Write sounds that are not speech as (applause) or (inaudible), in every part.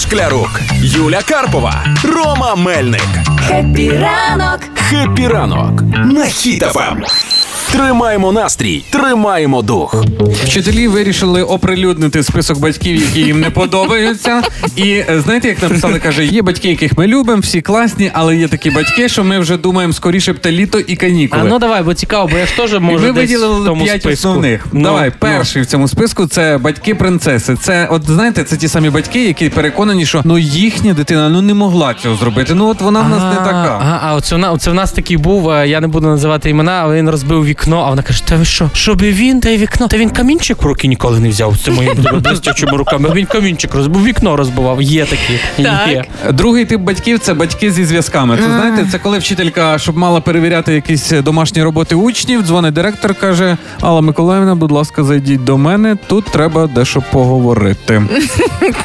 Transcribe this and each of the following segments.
Шклярук, Юля Карпова, Рома Мельник. Happy ранок! Happy ранок на Хіт FM. Тримаємо настрій, тримаємо дух. Вчителі вирішили оприлюднити список батьків, які їм не подобаються. І е, знаєте, як написали, каже, є батьки, яких ми любимо, всі класні, але є такі батьки, що ми вже думаємо скоріше б те літо і канікули. А ну давай, бо цікаво, бо я ж теж І можу ми десь в виділили тому п'ять списку. основних. Ну, Давай, ну. перший в цьому списку це батьки принцеси. Це, от знаєте, це ті самі батьки, які переконані, що ну їхня дитина ну не могла цього зробити. Ну от вона в нас не така. Ага, а оце, оце в нас такий був, е, я не буду називати імена, але він розбив вікно, а вона каже: Та ви що? Щоб він та й вікно? Та він камінчик в руки ніколи не взяв з цими блистячими руками. Він камінчик розбив, вікно розбивав. Є такі. Так. Є. Другий тип батьків це батьки зі зв'язками. Це знаєте, це коли вчителька, щоб мала перевіряти якісь домашні роботи учнів, дзвонить директор, каже: Алла Миколаївна, будь ласка, зайдіть до мене. Тут треба дещо поговорити.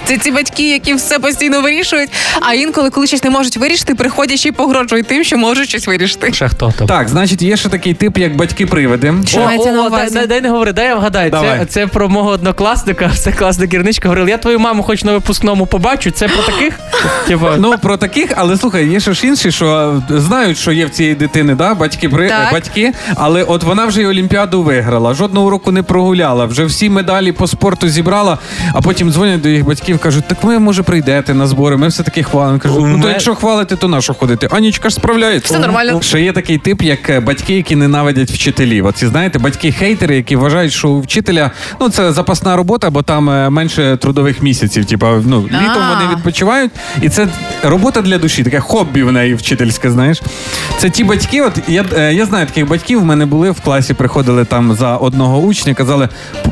Це ці батьки, які все постійно вирішують, а інколи, коли щось не можуть вирішити, приходять ще й погрожують тим, що можуть щось вирішити. Ще хто? Так, значить, є ще такий тип, як батьки-привиди. Що О, мається на о, увазі? дай, дай не говори, дай я вгадаю. Давай. Це, це про мого однокласника, (laughs) все класна гірничка. Говорив: я твою маму хоч на випускному побачу. Це про таких? Типа, Ну про таких, але слухай, є ще ж інші, що знають, що є в цієї дитини, да, батьки при Так. батьки, але от вона вже й Олімпіаду виграла, жодного уроку не прогуляла, вже всі медалі по спорту зібрала, а потім дзвонять до їх батьків, кажуть, так ви може прийдете на збори, ми все таки хвалимо. Кажуть, У ну то якщо хвалите, то на що ходити? Анічка ж справляється. Все нормально. Ще є такий тип, як е, батьки, які ненавидять вчителів. Оці знаєте, батьки-хейтери, які вважають, що у вчителя ну це запасна робота, бо там е, менше трудових місяців. Типа, ну літом А. вони відпочивають, і це робота для душі, таке хобі в неї вчительське. Знаєш, це ті батьки. От я, е, я знаю таких батьків. В мене були в класі, приходили там за одного учня, казали,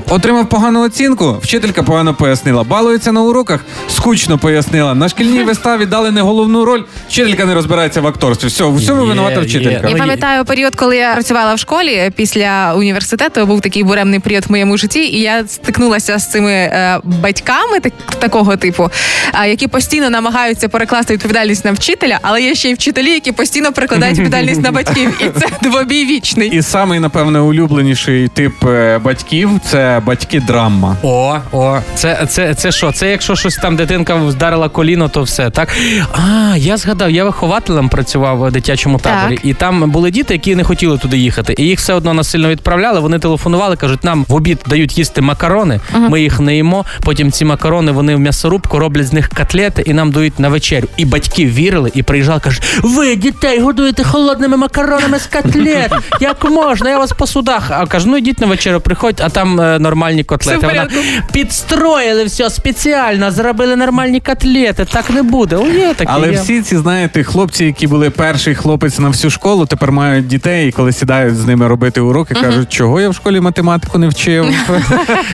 отримав погану оцінку. Вчителька погано пояснила. Балується на уроках, скучно пояснила. На шкільній (laughs) виставі дали не головну роль. Вчителька не розбирається в акторстві. Все, в всьому винувата вчителька. Я пам'ятаю період, коли я працювала в школі після університету. Був такий буремний період в моєму житті, і я стикнулася з цими е, батьками так, такого типу, е, які постійно намагаються перекласти відповідальність на вчителя, але є ще й вчителі, які постійно перекладають відповідальність на батьків, і це (laughs) двобій вічний. І самий, напевне, улюбленіший тип е, батьків це батьки драма. О, о, це, це, це що? Це якщо щось там дитинка вдарила коліно, то все, так? А, я згадав, я вихователем працював в дитячому таборі, Так. і там були діти, які не хотіли туди їхати. І їх все одно насильно відправляли. Вони телефонували, кажуть, нам в обід дають їсти макарони, ми їх не їмо. Потім ці макарони вони в м'ясорубку роблять з них котлети і нам дають на вечерю. І батьки вірили і приїжджали, кажуть, ви дітей годуєте холодними макаронами з котлет. Як можна? Я вас по судах. А кажу, ну йдіть на вечерю, приходь, а там е, нормальні котлети. Вона. Підстроїли все спеціально, зробили нормальні котлети. Так не буде. О, є такі. Але є. всі ці, знаєте, хлопці, які були перший хлопець на всю школу, тепер мають дітей, і коли сідають з ними робити уроки, кажуть, чого я в школі математику не вчив. (laughs)